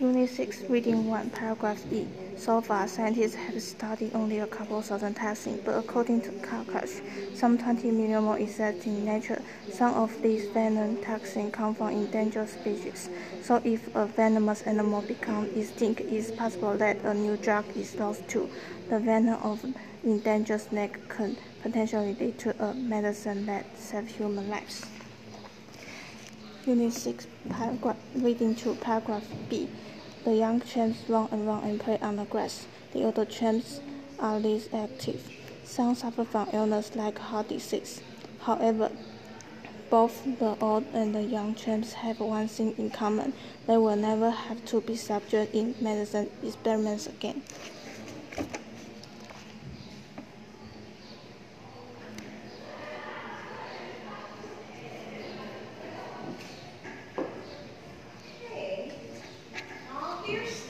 Unit 6, Reading 1, Paragraph E. So far, scientists have studied only a couple thousand toxins, but according to Takacs, some 20 million more exist in nature. Some of these venom toxins come from endangered species. So if a venomous animal becomes extinct, it's possible that a new drug is lost too. The venom of endangered snake can potentially lead to a medicine that saves human lives. Unit 6, paragraph, reading 2, paragraph B. The young chimps run and run and play on the grass. The older chimps are less active. Some suffer from illness like heart disease. However, both the old and the young chimps have one thing in common. They will never have to be subject in medicine experiments again. Here's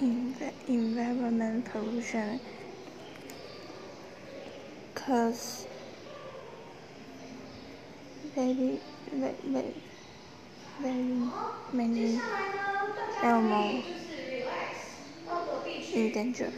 environment pollution cause very, very, very many animals in danger.